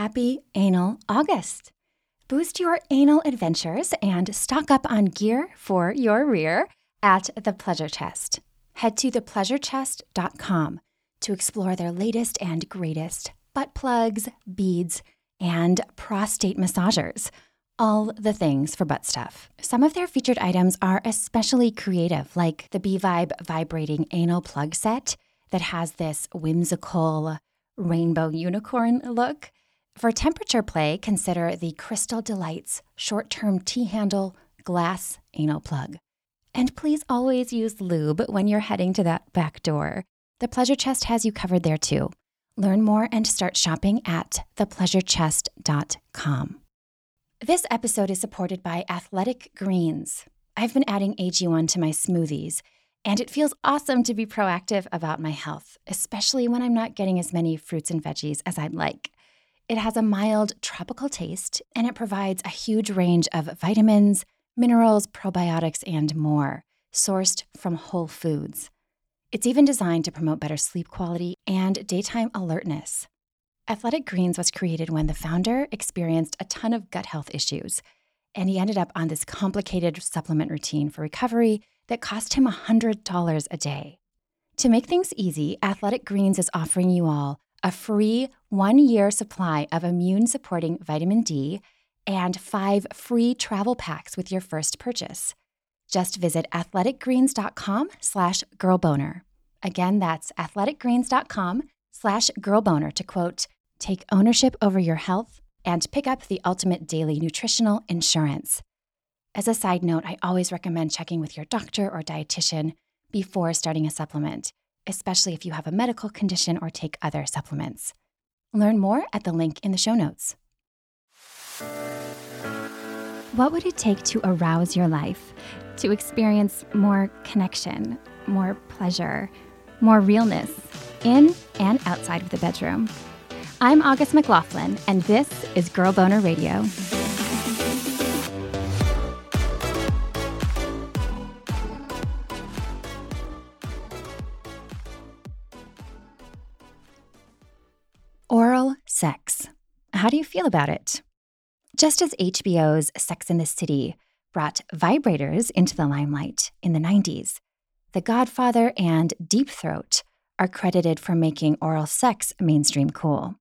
happy Anal August. Boost your anal adventures and stock up on gear for your rear at The Pleasure Chest. Head to thepleasurechest.com to explore their latest and greatest butt plugs, beads, and prostate massagers. All the things for butt stuff. Some of their featured items are especially creative, like the B Vibe vibrating anal plug set that has this whimsical rainbow unicorn look. For temperature play, consider the Crystal Delights short term T handle glass anal plug. And please always use lube when you're heading to that back door. The Pleasure Chest has you covered there too. Learn more and start shopping at thepleasurechest.com. This episode is supported by Athletic Greens. I've been adding AG1 to my smoothies, and it feels awesome to be proactive about my health, especially when I'm not getting as many fruits and veggies as I'd like. It has a mild tropical taste, and it provides a huge range of vitamins, minerals, probiotics, and more, sourced from whole foods. It's even designed to promote better sleep quality and daytime alertness. Athletic Greens was created when the founder experienced a ton of gut health issues, and he ended up on this complicated supplement routine for recovery that cost him $100 a day. To make things easy, Athletic Greens is offering you all a free one year supply of immune supporting vitamin D and five free travel packs with your first purchase. Just visit athleticgreens.com slash girlboner. Again, that's athleticgreens.com slash girlboner to quote, take ownership over your health and pick up the ultimate daily nutritional insurance. As a side note, I always recommend checking with your doctor or dietitian before starting a supplement, especially if you have a medical condition or take other supplements. Learn more at the link in the show notes. What would it take to arouse your life, to experience more connection, more pleasure, more realness in and outside of the bedroom? I'm August McLaughlin, and this is Girl Boner Radio. How do you feel about it? Just as HBO's Sex and the City brought vibrators into the limelight in the 90s, The Godfather and Deep Throat are credited for making oral sex mainstream cool.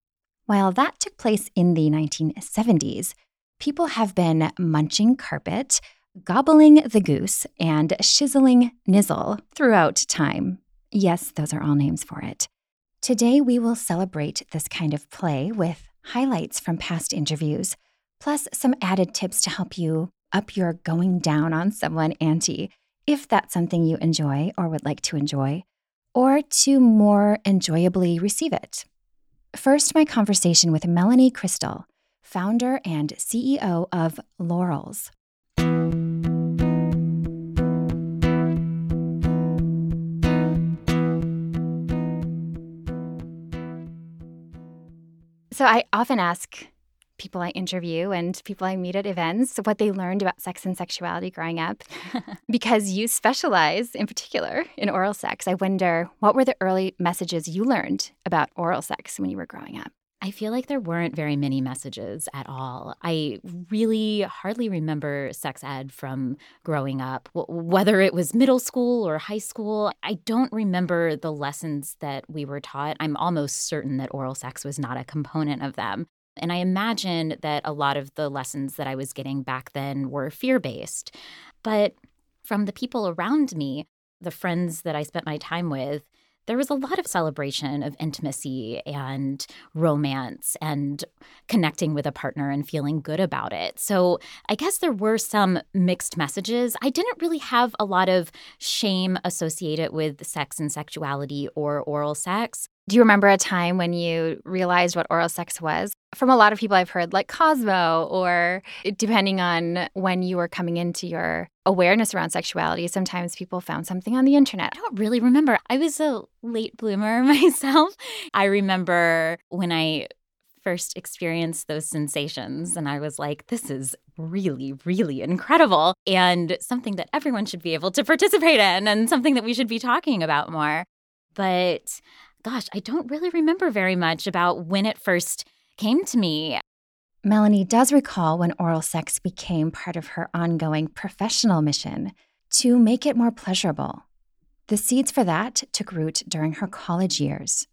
While that took place in the 1970s, people have been munching carpet, gobbling the goose, and shizzling nizzle throughout time. Yes, those are all names for it. Today, we will celebrate this kind of play with highlights from past interviews plus some added tips to help you up your going down on someone ante, if that's something you enjoy or would like to enjoy, or to more enjoyably receive it. First, my conversation with Melanie Cristol, founder and CEO of Lorals. So I often ask people I interview and people I meet at events what they learned about sex and sexuality growing up. because you specialize in particular in oral sex, I wonder what were the early messages you learned about oral sex when you were growing up? I feel like there weren't very many messages at all. I really hardly remember sex ed from growing up, whether it was middle school or high school. I don't remember the lessons that we were taught. I'm almost certain that oral sex was not a component of them. And I imagine that a lot of the lessons that I was getting back then were fear based. But from the people around me, the friends that I spent my time with, there was a lot of celebration of intimacy and romance and connecting with a partner and feeling good about it. So I guess there were some mixed messages. I didn't really have a lot of shame associated with sex and sexuality or oral sex. Do you remember a time when you realized what oral sex was? From a lot of people I've heard, like Cosmo, or depending on when you were coming into your awareness around sexuality, sometimes people found something on the internet. I don't really remember. I was a late bloomer myself. I remember when I first experienced those sensations and I was like, this is really, really incredible and something that everyone should be able to participate in and something that we should be talking about more. But gosh, I don't really remember very much about when it first came to me. Melanie does recall when oral sex became part of her ongoing professional mission to make it more pleasurable. The seeds for that took root during her college years.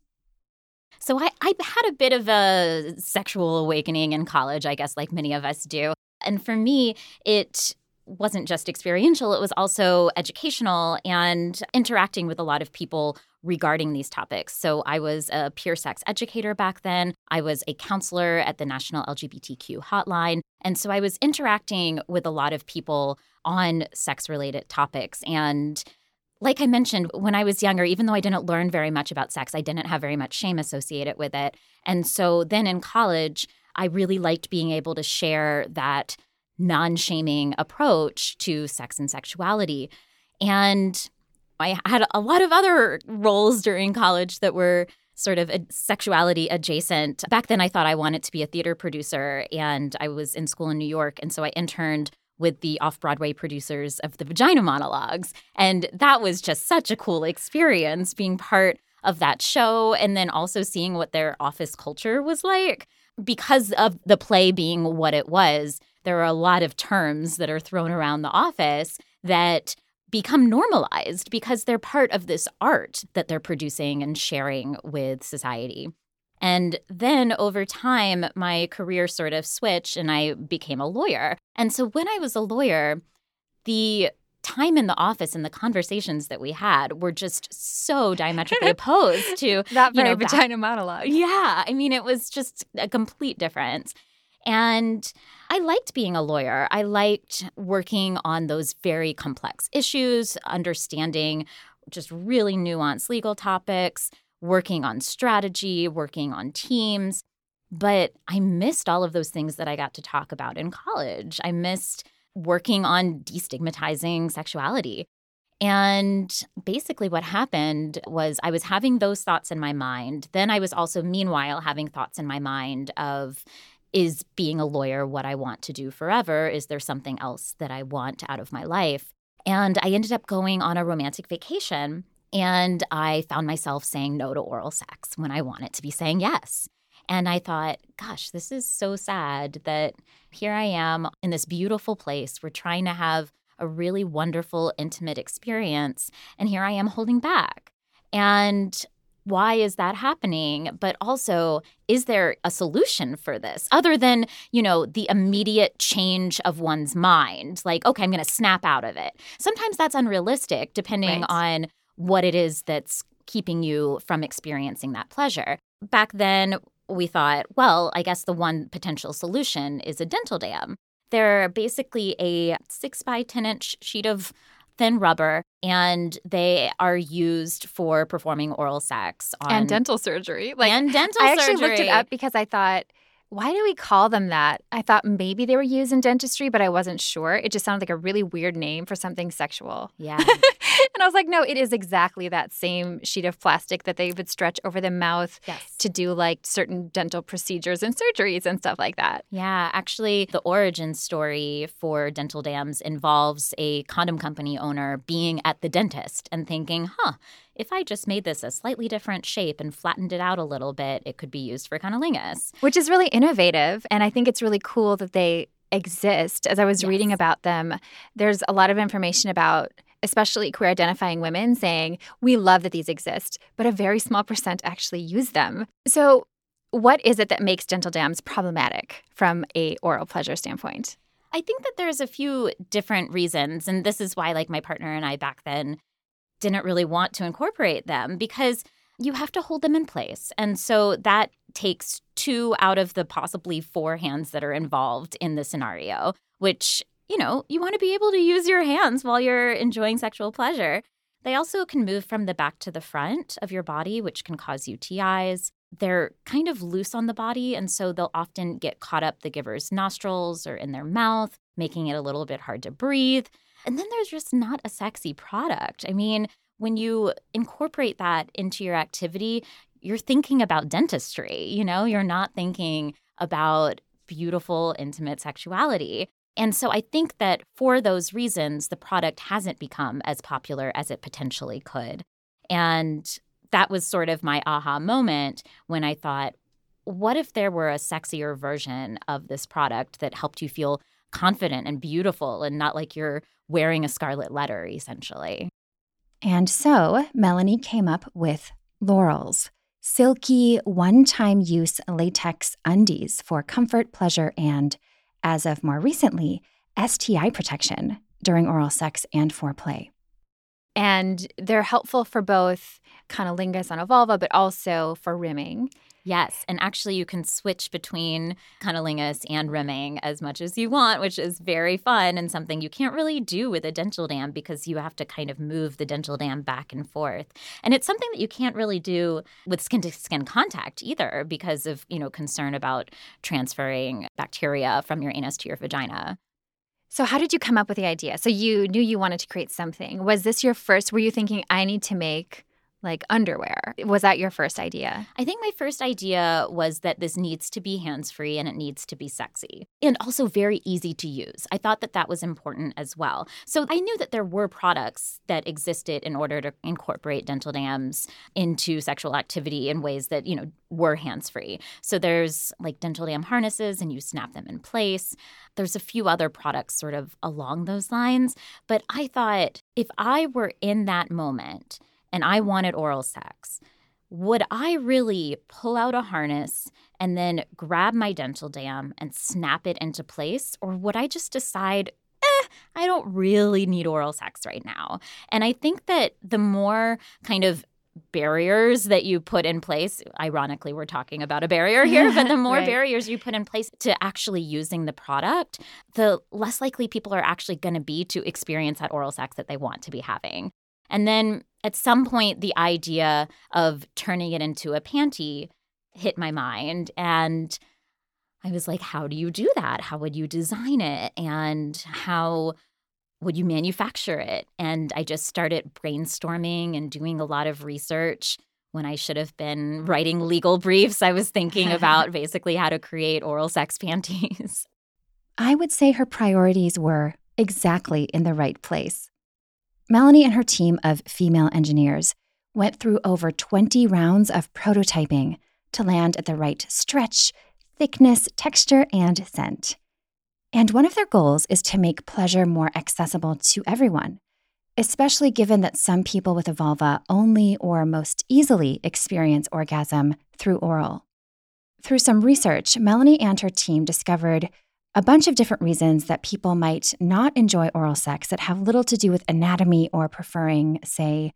So I, I had a bit of a sexual awakening in college, I guess, like many of us do. And for me, it wasn't just experiential, it was also educational and interacting with a lot of people regarding these topics. So I was a peer sex educator back then. I was a counselor at the National LGBTQ hotline. And so I was interacting with a lot of people on sex related topics. And like I mentioned, when I was younger, even though I didn't learn very much about sex, I didn't have very much shame associated with it. And so then in college, I really liked being able to share that non shaming approach to sex and sexuality. And I had a lot of other roles during college that were sort of sexuality adjacent. Back then, I thought I wanted to be a theater producer, and I was in school in New York. And so I interned with the off Broadway producers of the Vagina Monologues. And that was just such a cool experience being part of that show and then also seeing what their office culture was like. Because of the play being what it was, there are a lot of terms that are thrown around the office that become normalized because they're part of this art that they're producing and sharing with society. And then over time, my career sort of switched and I became a lawyer. And so when I was a lawyer, the time in the office and the conversations that we had were just so diametrically opposed to that very you know, vagina that, monologue. Yeah. I mean, it was just a complete difference. And I liked being a lawyer. I liked working on those very complex issues, understanding just really nuanced legal topics, working on strategy, working on teams. But I missed all of those things that I got to talk about in college. I missed working on destigmatizing sexuality. And basically, what happened was I was having those thoughts in my mind. Then I was also, meanwhile, having thoughts in my mind of, is being a lawyer what I want to do forever? Is there something else that I want out of my life? And I ended up going on a romantic vacation and I found myself saying no to oral sex when I wanted to be saying yes. And I thought, gosh, this is so sad that here I am in this beautiful place. We're trying to have a really wonderful, intimate experience. And here I am holding back. And why is that happening? But also is there a solution for this other than you know the immediate change of one's mind? Like okay i'm going to snap out of it. Sometimes that's unrealistic depending right. on what it is that's keeping you from experiencing that pleasure. Back then we thought well i guess the one potential solution is a dental dam. They're basically a 6 by 10 inch sheet of thin rubber and they are used for performing oral sex on, and dental surgery. Like and dental I actually looked it up because I thought why do we call them that? I thought maybe they were used in dentistry, but I wasn't sure. It just sounded like a really weird name for something sexual. Yeah. and I was like, no, it is exactly that same sheet of plastic that they would stretch over the mouth yes. to do like certain dental procedures and surgeries and stuff like that. Yeah. Actually, the origin story for dental dams involves a condom company owner being at the dentist and thinking, huh, if I just made this a slightly different shape and flattened it out a little bit, it could be used for cunnilingus. Which is really innovative. And I think it's really cool that they exist. As I was yes. reading about them, there's a lot of information about especially queer identifying women saying, we love that these exist, but a very small percent actually use them. So, what is it that makes dental dams problematic from a oral pleasure standpoint? I think that there's a few different reasons and this is why like my partner and I back then didn't really want to incorporate them because you have to hold them in place. And so that takes two out of the possibly four hands that are involved in the scenario, which, you know, you want to be able to use your hands while you're enjoying sexual pleasure. They also can move from the back to the front of your body, which can cause UTIs. They're kind of loose on the body, and so they'll often get caught up the giver's nostrils or in their mouth, making it a little bit hard to breathe. And then there's just not a sexy product. I mean, when you incorporate that into your activity, you're thinking about dentistry, you know, you're not thinking about beautiful, intimate sexuality. And so I think that for those reasons, the product hasn't become as popular as it potentially could. And that was sort of my aha moment when I thought, what if there were a sexier version of this product that helped you feel confident and beautiful and not like you're wearing a scarlet letter, essentially? And so Melanie came up with Lorals, silky, one time use latex undies for comfort, pleasure, and, as of more recently, STI protection during oral sex and foreplay. And they're helpful for both cunnilingus on a vulva, but also for rimming. Yes, and actually you can switch between cunnilingus and rimming as much as you want, which is very fun and something you can't really do with a dental dam because you have to kind of move the dental dam back and forth. And it's something that you can't really do with skin to skin contact either because of, you know, concern about transferring bacteria from your anus to your vagina. So, how did you come up with the idea? So, you knew you wanted to create something. Was this your first? Were you thinking, I need to make like underwear. Was that your first idea? I think my first idea was that this needs to be hands free and it needs to be sexy and also very easy to use. I thought that that was important as well. So I knew that there were products that existed in order to incorporate dental dams into sexual activity in ways that, you know, were hands free. So there's like dental dam harnesses and you snap them in place. There's a few other products sort of along those lines. But I thought if I were in that moment, and I wanted oral sex, would I really pull out a harness and then grab my dental dam and snap it into place? Or would I just decide, eh, I don't really need oral sex right now? And I think that the more kind of barriers that you put in place ironically we're talking about a barrier here but the more right. barriers you put in place to actually using the product the less likely people are actually going to be to experience that oral sex that they want to be having and then at some point, the idea of turning it into a panty hit my mind. And I was like, how do you do that? How would you design it? And how would you manufacture it? And I just started brainstorming and doing a lot of research. When I should have been writing legal briefs, I was thinking about basically how to create oral sex panties. I would say her priorities were exactly in the right place. Melanie and her team of female engineers went through over 20 rounds of prototyping to land at the right stretch, thickness, texture, and scent. And one of their goals is to make pleasure more accessible to everyone, especially given that some people with a vulva only or most easily experience orgasm through oral. Through some research, Melanie and her team discovered a bunch of different reasons that people might not enjoy oral sex that have little to do with anatomy or preferring, say,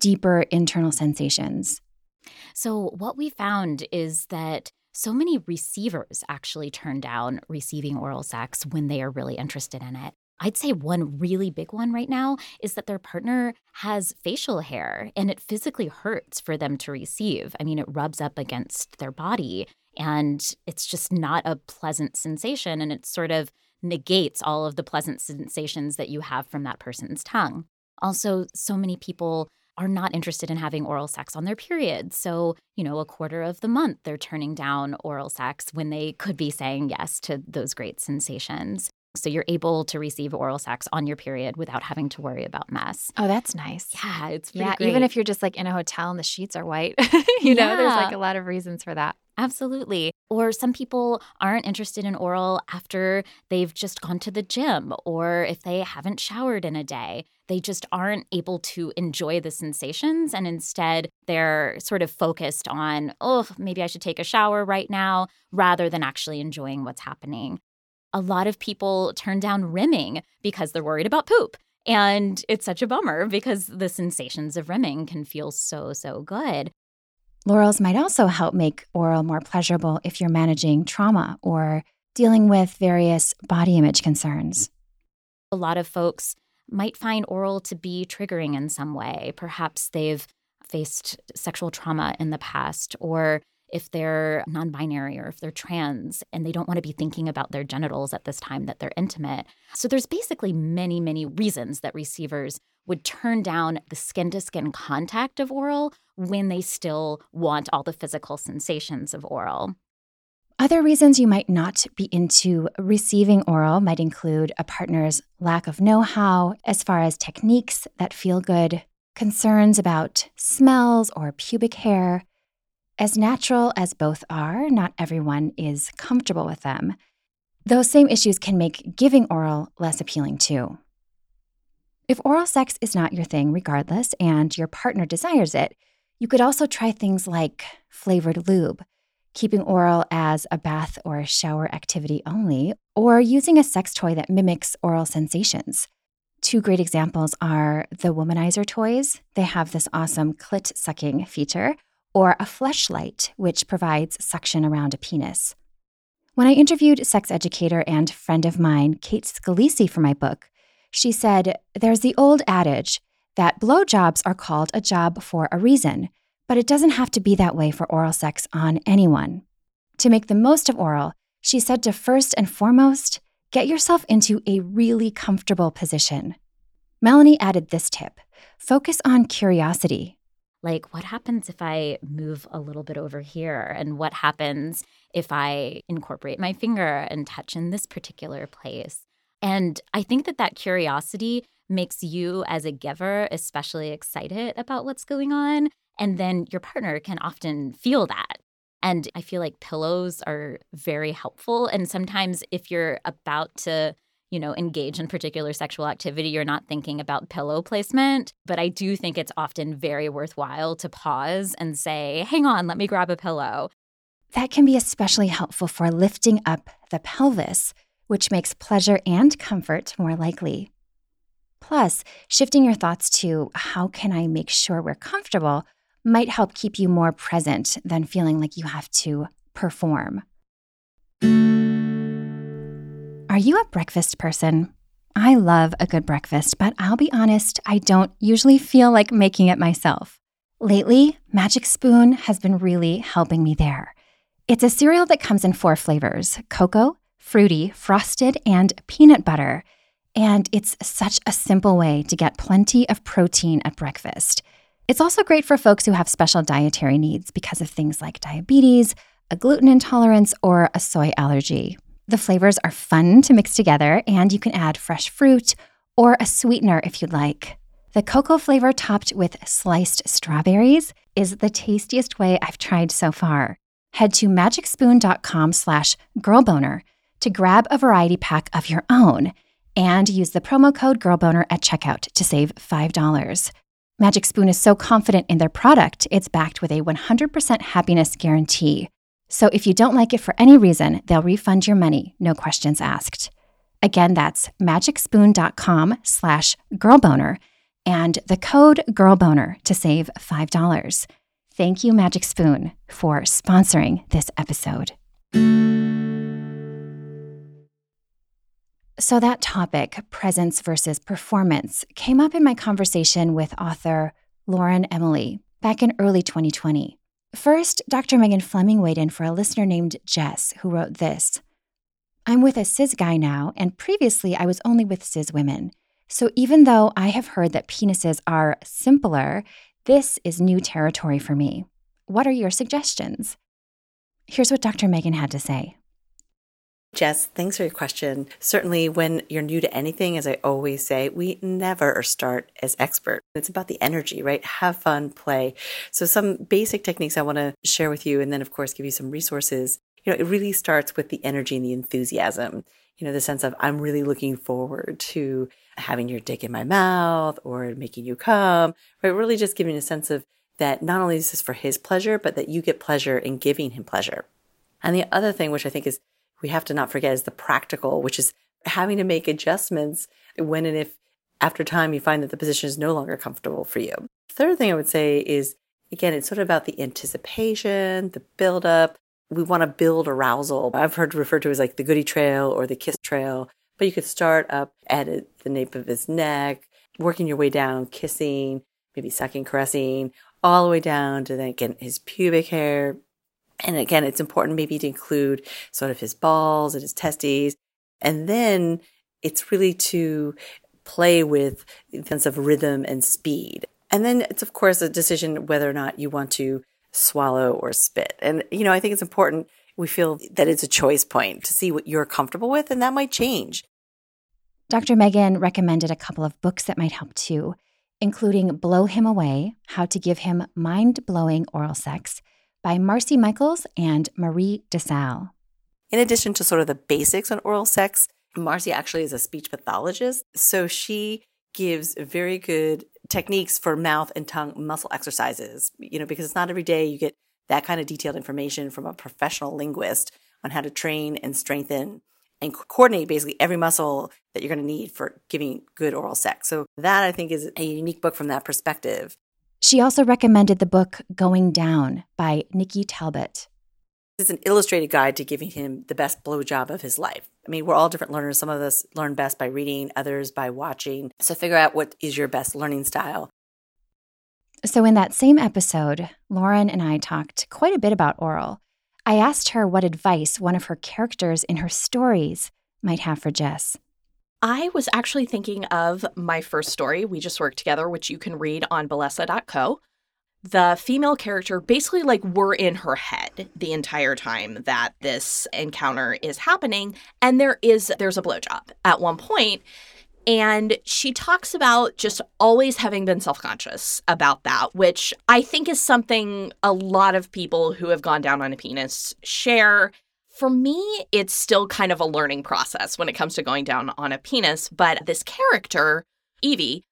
deeper internal sensations. So, what we found is that so many receivers actually turn down receiving oral sex when they are really interested in it. I'd say one really big one right now is that their partner has facial hair and it physically hurts for them to receive. I mean, it rubs up against their body and it's just not a pleasant sensation. And it sort of negates all of the pleasant sensations that you have from that person's tongue. Also, so many people are not interested in having oral sex on their period. So, you know, a quarter of the month they're turning down oral sex when they could be saying yes to those great sensations. So you're able to receive oral sex on your period without having to worry about mess. Oh, that's nice. Yeah, it's yeah. Great. Even if you're just like in a hotel and the sheets are white, you know, there's like a lot of reasons for that. Absolutely. Or some people aren't interested in oral after they've just gone to the gym or if they haven't showered in a day. They just aren't able to enjoy the sensations. And instead, they're sort of focused on, oh, maybe I should take a shower right now, rather than actually enjoying what's happening. A lot of people turn down rimming because they're worried about poop. And it's such a bummer because the sensations of rimming can feel so, so good. Lorals might also help make oral more pleasurable if you're managing trauma or dealing with various body image concerns. A lot of folks might find oral to be triggering in some way. Perhaps they've faced sexual trauma in the past, or if they're non binary or if they're trans and they don't want to be thinking about their genitals at this time that they're intimate. So there's basically many, many reasons that receivers would turn down the skin to skin contact of oral when they still want all the physical sensations of oral. Other reasons you might not be into receiving oral might include a partner's lack of know how as far as techniques that feel good, concerns about smells or pubic hair, As natural as both are, not everyone is comfortable with them. Those same issues can make giving oral less appealing too. If oral sex is not your thing, regardless, and your partner desires it, you could also try things like flavored lube, keeping oral as a bath or a shower activity only, or using a sex toy that mimics oral sensations. Two great examples are the womanizer toys. They have this awesome clit sucking feature, or a Fleshlight, which provides suction around a penis. When I interviewed sex educator and friend of mine, Kate Scalisi, for my book, she said, There's the old adage that blowjobs are called a job for a reason, but it doesn't have to be that way for oral sex on anyone. To make the most of oral, she said to first and foremost, get yourself into a really comfortable position. Melanie added this tip focus on curiosity. Like, what happens if I move a little bit over here? And what happens if I incorporate my finger and touch in this particular place? And I think that that curiosity makes you as a giver especially excited about what's going on. And then your partner can often feel that. And I feel like pillows are very helpful. And sometimes if you're about to, you know, engage in particular sexual activity, you're not thinking about pillow placement. But I do think it's often very worthwhile to pause and say, hang on, let me grab a pillow. That can be especially helpful for lifting up the pelvis, which makes pleasure and comfort more likely. Plus, shifting your thoughts to how can I make sure we're comfortable might help keep you more present than feeling like you have to perform. Are you a breakfast person? I love a good breakfast, but I'll be honest, I don't usually feel like making it myself. Lately, Magic Spoon has been really helping me there. It's a cereal that comes in four flavors cocoa, fruity, frosted, and peanut butter. And it's such a simple way to get plenty of protein at breakfast. It's also great for folks who have special dietary needs because of things like diabetes, a gluten intolerance, or a soy allergy. The flavors are fun to mix together, and you can add fresh fruit or a sweetener if you'd like. The cocoa flavor topped with sliced strawberries is the tastiest way I've tried so far. Head to magicspoon.com slash girlboner to grab a variety pack of your own and use the promo code GIRLBONER at checkout to save $5. Magic Spoon is so confident in their product, it's backed with a 100% happiness guarantee. So if you don't like it for any reason, they'll refund your money, no questions asked. Again, that's magicspoon.com slash girlboner and the code girlboner to save $5. Thank you, Magic Spoon, for sponsoring this episode. So, that topic, presence versus performance, came up in my conversation with author Lauren Emily back in early 2020. First, Dr. Megan Fleming weighed in for a listener named Jess, who wrote this I'm with a cis guy now, and previously I was only with cis women. So, even though I have heard that penises are simpler, this is new territory for me. What are your suggestions? Here's what Dr. Megan had to say. Jess, thanks for your question. Certainly, when you're new to anything, as I always say, we never start as expert. It's about the energy, right? Have fun, play. So, some basic techniques I want to share with you, and then, of course, give you some resources. You know, it really starts with the energy and the enthusiasm. You know, the sense of I'm really looking forward to having your dick in my mouth or making you come, right? Really just giving a sense of that not only is this for his pleasure, but that you get pleasure in giving him pleasure. And the other thing, which I think is we have to not forget is the practical, which is having to make adjustments when and if after time you find that the position is no longer comfortable for you. Third thing I would say is again, it's sort of about the anticipation, the buildup. We want to build arousal. I've heard referred to as like the goody trail or the kiss trail, but you could start up at the nape of his neck, working your way down, kissing, maybe sucking, caressing, all the way down to then again his pubic hair, and again, it's important maybe to include sort of his balls and his testes. And then it's really to play with the sense of rhythm and speed. And then it's, of course, a decision whether or not you want to swallow or spit. And, you know, I think it's important we feel that it's a choice point to see what you're comfortable with, and that might change. Dr. Megan recommended a couple of books that might help too, including Blow Him Away How to Give Him Mind Blowing Oral Sex by Marcy Michaels and Marie DeSalle. In addition to sort of the basics on oral sex, Marcy actually is a speech pathologist. So she gives very good techniques for mouth and tongue muscle exercises, you know, because it's not every day you get that kind of detailed information from a professional linguist on how to train and strengthen and coordinate basically every muscle that you're going to need for giving good oral sex. So that I think is a unique book from that perspective. She also recommended the book Going Down by Nikki Talbot. It's an illustrated guide to giving him the best blowjob of his life. I mean, we're all different learners. Some of us learn best by reading, others by watching. So figure out what is your best learning style. So, in that same episode, Lauren and I talked quite a bit about oral. I asked her what advice one of her characters in her stories might have for Jess. I was actually thinking of my first story. We just worked together, which you can read on Bellesa.co. The female character basically like we're in her head the entire time that this encounter is happening. And there is there's a blowjob at one point, And she talks about just always having been self conscious about that, which I think is something a lot of people who have gone down on a penis share for me, it's still kind of a learning process when it comes to going down on a penis. But this character, Evie,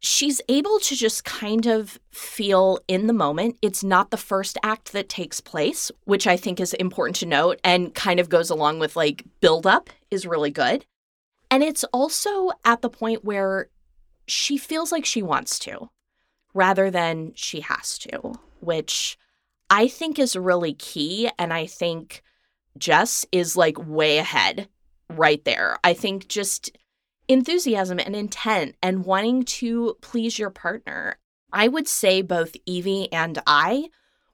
she's able to just kind of feel in the moment. It's not the first act that takes place, which I think is important to note and kind of goes along with like build up is really good. And it's also at the point where she feels like she wants to rather than she has to, which I think is really key. And I think Jess is like way ahead right there. I think just enthusiasm and intent and wanting to please your partner. I would say both Evie and I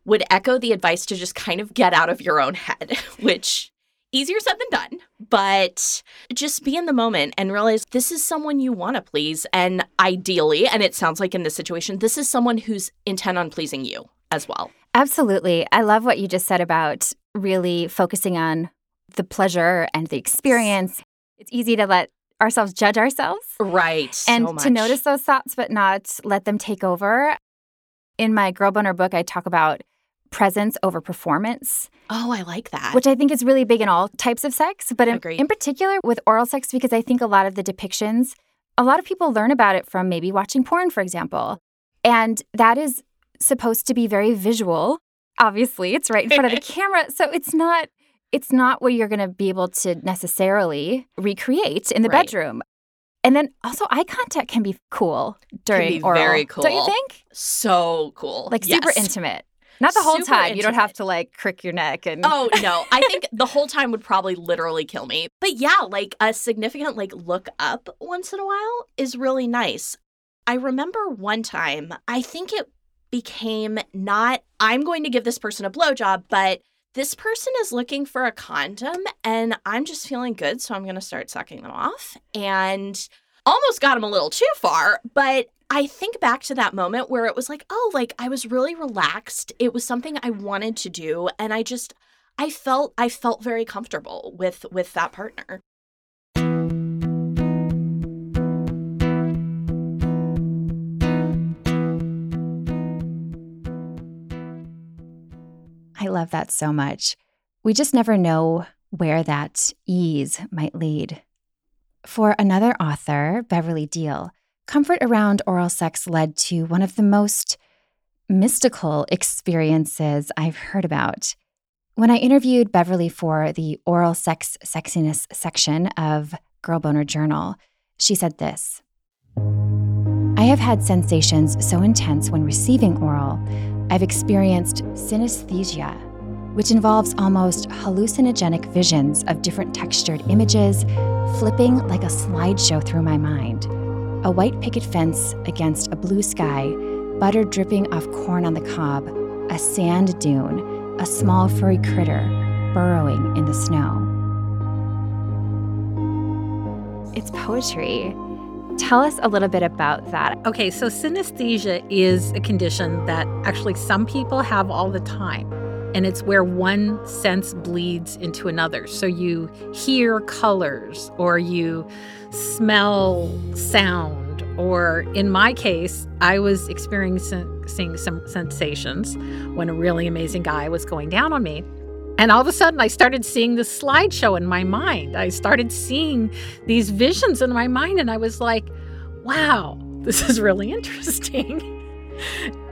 would echo the advice to just kind of get out of your own head, which easier said than done, but just be in the moment and realize this is someone you want to please. And ideally, and it sounds like in this situation, this is someone who's intent on pleasing you as well. Absolutely. I love what you just said about really focusing on the pleasure and the experience. It's easy to let ourselves judge ourselves. Right. And so to notice those thoughts, but not let them take over. In my Girl Boner book, I talk about presence over performance, Oh, I like that. which I think is really big in all types of sex, but in, in particular with oral sex, because I think a lot of the depictions, a lot of people learn about it from maybe watching porn, for example. And that is supposed to be very visual. Obviously, it's right in front of the camera. So it's not it's not what you're going to be able to necessarily recreate in the Right. bedroom. And then also eye contact can be cool during can be oral. very Don't you think? so cool. Like super Yes. intimate. Not the whole Super time. You don't have to like crick your neck and Oh no, I think the whole time would probably literally kill me. But yeah, like a significant like look up once in a while is really nice. I remember one time, I think it became not I'm going to give this person a blowjob, but this person is looking for a condom and I'm just feeling good, so I'm going to start sucking them off and almost got him a little too far, but I think back to that moment where it was like, oh, like I was really relaxed. It was something I wanted to do and I just I felt I felt very comfortable with with that partner. I love that so much. We just never know where that ease might lead. For another author, Beverly Deal, comfort around oral sex led to one of the most mystical experiences I've heard about. When I interviewed Beverly for the oral sex sexiness section of Girl Boner Journal, she said this I have had sensations so intense when receiving oral, I've experienced synesthesia, which involves almost hallucinogenic visions of different textured images flipping like a slideshow through my mind. A white picket fence against a blue sky, butter dripping off corn on the cob, a sand dune, a small furry critter burrowing in the snow. it's poetry. Tell us a little bit about that. Okay, so synesthesia is a condition that actually some people have all the time. And it's where one sense bleeds into another. So you hear colors or you smell sound. Or in my case, I was experiencing some sensations when a really amazing guy was going down on me. And all of a sudden, I started seeing this slideshow in my mind. I started seeing these visions in my mind, and I was like, wow, this is really interesting.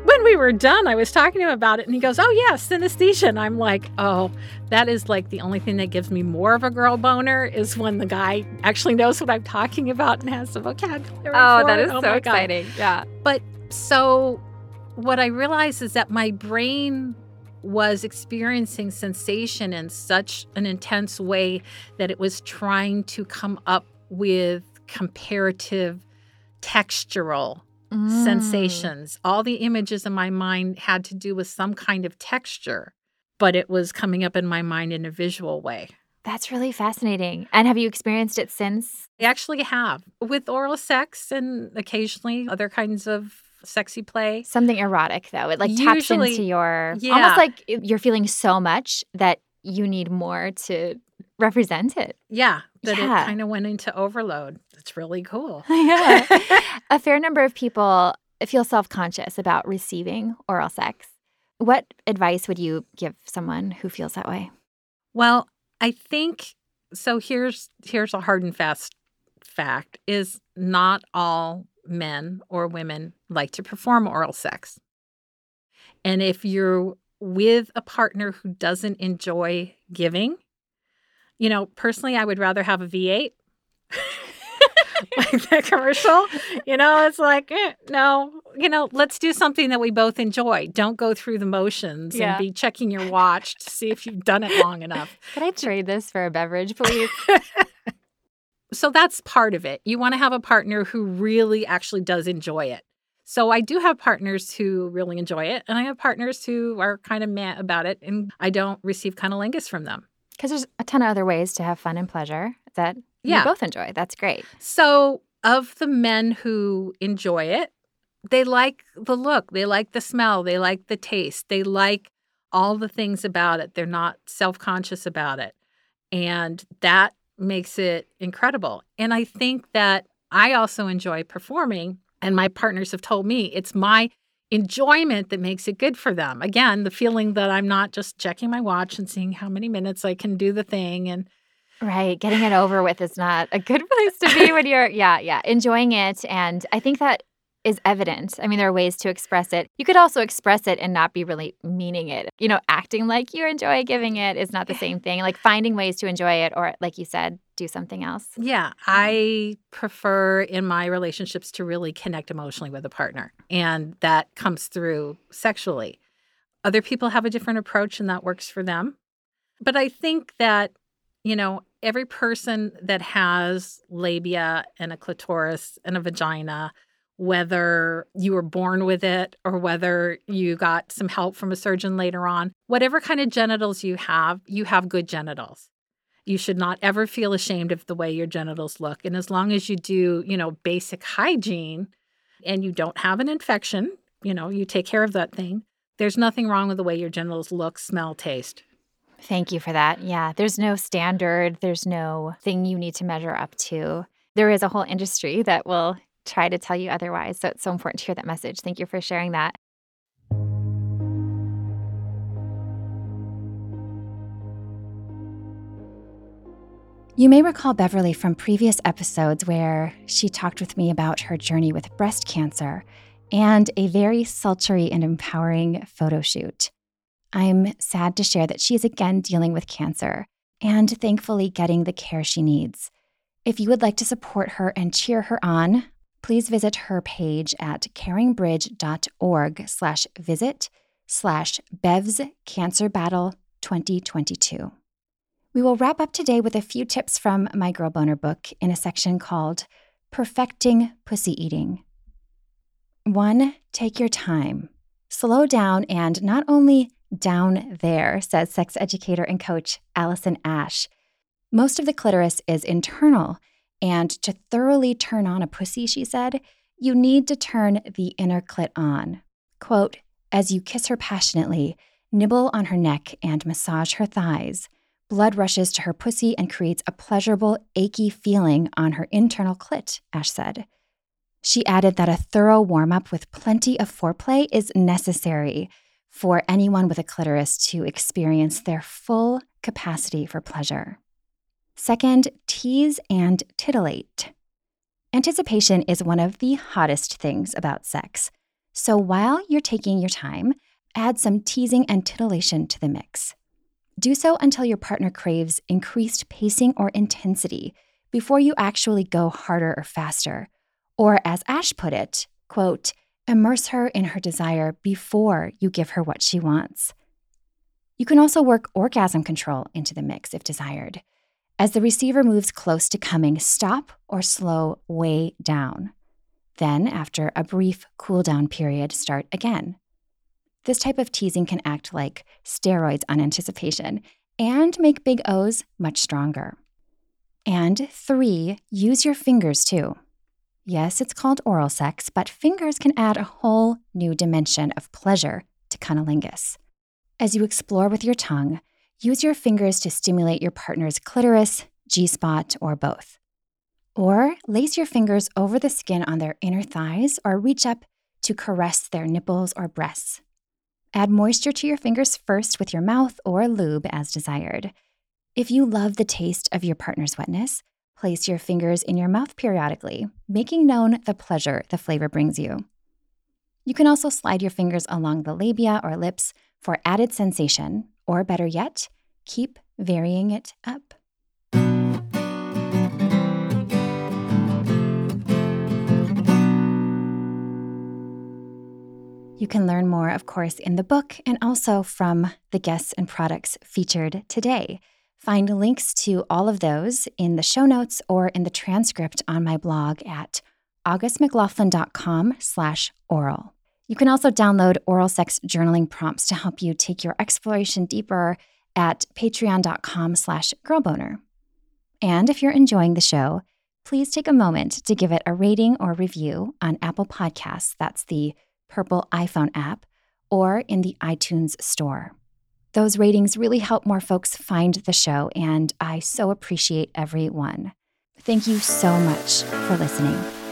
when we were done, I was talking to him about it, and he goes, Oh, yeah, synesthesia. And I'm like, Oh, that is like the only thing that gives me more of a girl boner is when the guy actually knows what I'm talking about and has the vocabulary. Oh, that is oh so exciting. God. Yeah. But so what I realized is that my brain was experiencing sensation in such an intense way that it was trying to come up with comparative textural mm. sensations. All the images in my mind had to do with some kind of texture, but it was coming up in my mind in a visual way. That's really fascinating. And have you experienced it since? I actually have with oral sex and occasionally other kinds of sexy play. Something erotic though. It like Usually, taps into your yeah. almost like you're feeling so much that you need more to represent it. Yeah, that yeah. it kind of went into overload. It's really cool. yeah. A fair number of people feel self-conscious about receiving oral sex. What advice would you give someone who feels that way? Well, I think so here's here's a hard and fast fact is not all men or women like to perform oral sex. And if you're with a partner who doesn't enjoy giving, you know, personally, I would rather have a V8. like that commercial, you know, it's like, eh, no, you know, let's do something that we both enjoy. Don't go through the motions yeah. and be checking your watch to see if you've done it long enough. Can I trade this for a beverage, please? so that's part of it. You want to have a partner who really actually does enjoy it. So I do have partners who really enjoy it, and I have partners who are kind of mad about it, and I don't receive cunnilingus from them. Because there's a ton of other ways to have fun and pleasure that yeah. you both enjoy. That's great. So of the men who enjoy it, they like the look, they like the smell, they like the taste, they like all the things about it. They're not self conscious about it. And that makes it incredible. And I think that I also enjoy performing, and my partners have told me it's my enjoyment that makes it good for them. Again, the feeling that I'm not just checking my watch and seeing how many minutes I can do the thing and Right. Getting it over with is not a good place to be when you're, yeah, yeah, enjoying it. And I think that is evident. I mean, there are ways to express it. You could also express it and not be really meaning it. You know, acting like you enjoy giving it is not the same thing. Like finding ways to enjoy it, or like you said, do something else. Yeah. I prefer in my relationships to really connect emotionally with a partner, and that comes through sexually. Other people have a different approach, and that works for them. But I think that, you know, every person that has labia and a clitoris and a vagina whether you were born with it or whether you got some help from a surgeon later on. Whatever kind of genitals you have, you have good genitals. You should not ever feel ashamed of the way your genitals look. And as long as you do, you know, basic hygiene and you don't have an infection, you know, you take care of that thing, there's nothing wrong with the way your genitals look, smell, taste. Thank you for that. Yeah, there's no standard, there's no thing you need to measure up to. There is a whole industry that will try to tell you otherwise. So it's so important to hear that message. Thank you for sharing that. You may recall Beverly from previous episodes where she talked with me about her journey with breast cancer and a very sultry and empowering photo shoot. I'm sad to share that she is again dealing with cancer and thankfully getting the care she needs. If you would like to support her and cheer her on, please visit her page at caringbridge.org slash visit slash Bev's Cancer Battle 2022. We will wrap up today with a few tips from my Girl Boner book in a section called Perfecting Pussy Eating. One, take your time. Slow down and not only down there, says sex educator and coach Allison Ash. Most of the clitoris is internal and to thoroughly turn on a pussy, she said, you need to turn the inner clit on. Quote, as you kiss her passionately, nibble on her neck, and massage her thighs, blood rushes to her pussy and creates a pleasurable, achy feeling on her internal clit, Ash said. She added that a thorough warm up with plenty of foreplay is necessary for anyone with a clitoris to experience their full capacity for pleasure. Second, tease and titillate. Anticipation is one of the hottest things about sex. So while you're taking your time, add some teasing and titillation to the mix. Do so until your partner craves increased pacing or intensity before you actually go harder or faster. Or as Ash put it, quote, immerse her in her desire before you give her what she wants. You can also work orgasm control into the mix if desired. As the receiver moves close to coming, stop or slow way down. Then, after a brief cool down period, start again. This type of teasing can act like steroids on anticipation and make big O's much stronger. And three, use your fingers too. Yes, it's called oral sex, but fingers can add a whole new dimension of pleasure to cunnilingus. As you explore with your tongue, use your fingers to stimulate your partner's clitoris, G spot, or both. Or lace your fingers over the skin on their inner thighs or reach up to caress their nipples or breasts. Add moisture to your fingers first with your mouth or lube as desired. If you love the taste of your partner's wetness, place your fingers in your mouth periodically, making known the pleasure the flavor brings you. You can also slide your fingers along the labia or lips for added sensation, or better yet, keep varying it up. You can learn more, of course, in the book and also from the guests and products featured today. Find links to all of those in the show notes or in the transcript on my blog at augustmclaughlin.com slash oral. You can also download oral sex journaling prompts to help you take your exploration deeper at patreon.com slash girlboner. And if you're enjoying the show, please take a moment to give it a rating or review on Apple Podcasts. That's the purple iPhone app or in the iTunes store. Those ratings really help more folks find the show, and I so appreciate every one. Thank you so much for listening.